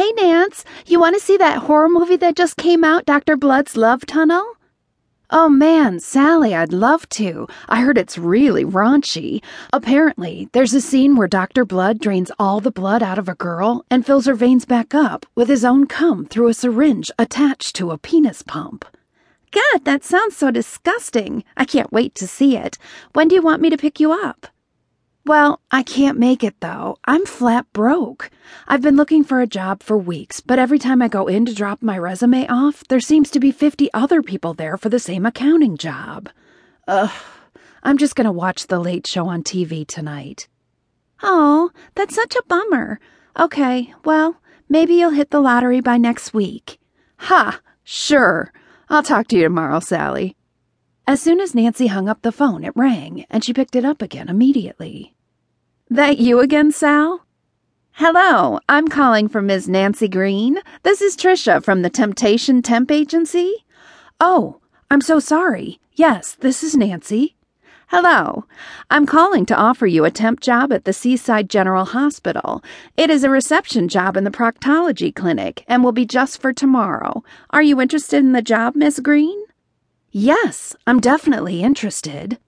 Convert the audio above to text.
Hey, Nance, you want to see that horror movie that just came out, Dr. Blood's Love Tunnel? Oh man, Sally, I'd love to. I heard it's really raunchy. Apparently, there's a scene where Dr. Blood drains all the blood out of a girl and fills her veins back up with his own cum through a syringe attached to a penis pump. God, that sounds so disgusting. I can't wait to see it. When do you want me to pick you up? Well, I can't make it though. I'm flat broke. I've been looking for a job for weeks, but every time I go in to drop my resume off, there seems to be 50 other people there for the same accounting job. Ugh, I'm just gonna watch The Late Show on TV tonight. Oh, that's such a bummer. Okay, well, maybe you'll hit the lottery by next week. Ha, sure. I'll talk to you tomorrow, Sally. As soon as Nancy hung up the phone, it rang, and she picked it up again immediately. That you again, Sal? Hello, I'm calling for Ms. Nancy Green. This is Trisha from the Temptation Temp Agency. Oh, I'm so sorry. Yes, this is Nancy. Hello. I'm calling to offer you a temp job at the Seaside General Hospital. It is a reception job in the proctology clinic and will be just for tomorrow. Are you interested in the job, Miss Green? Yes, I'm definitely interested.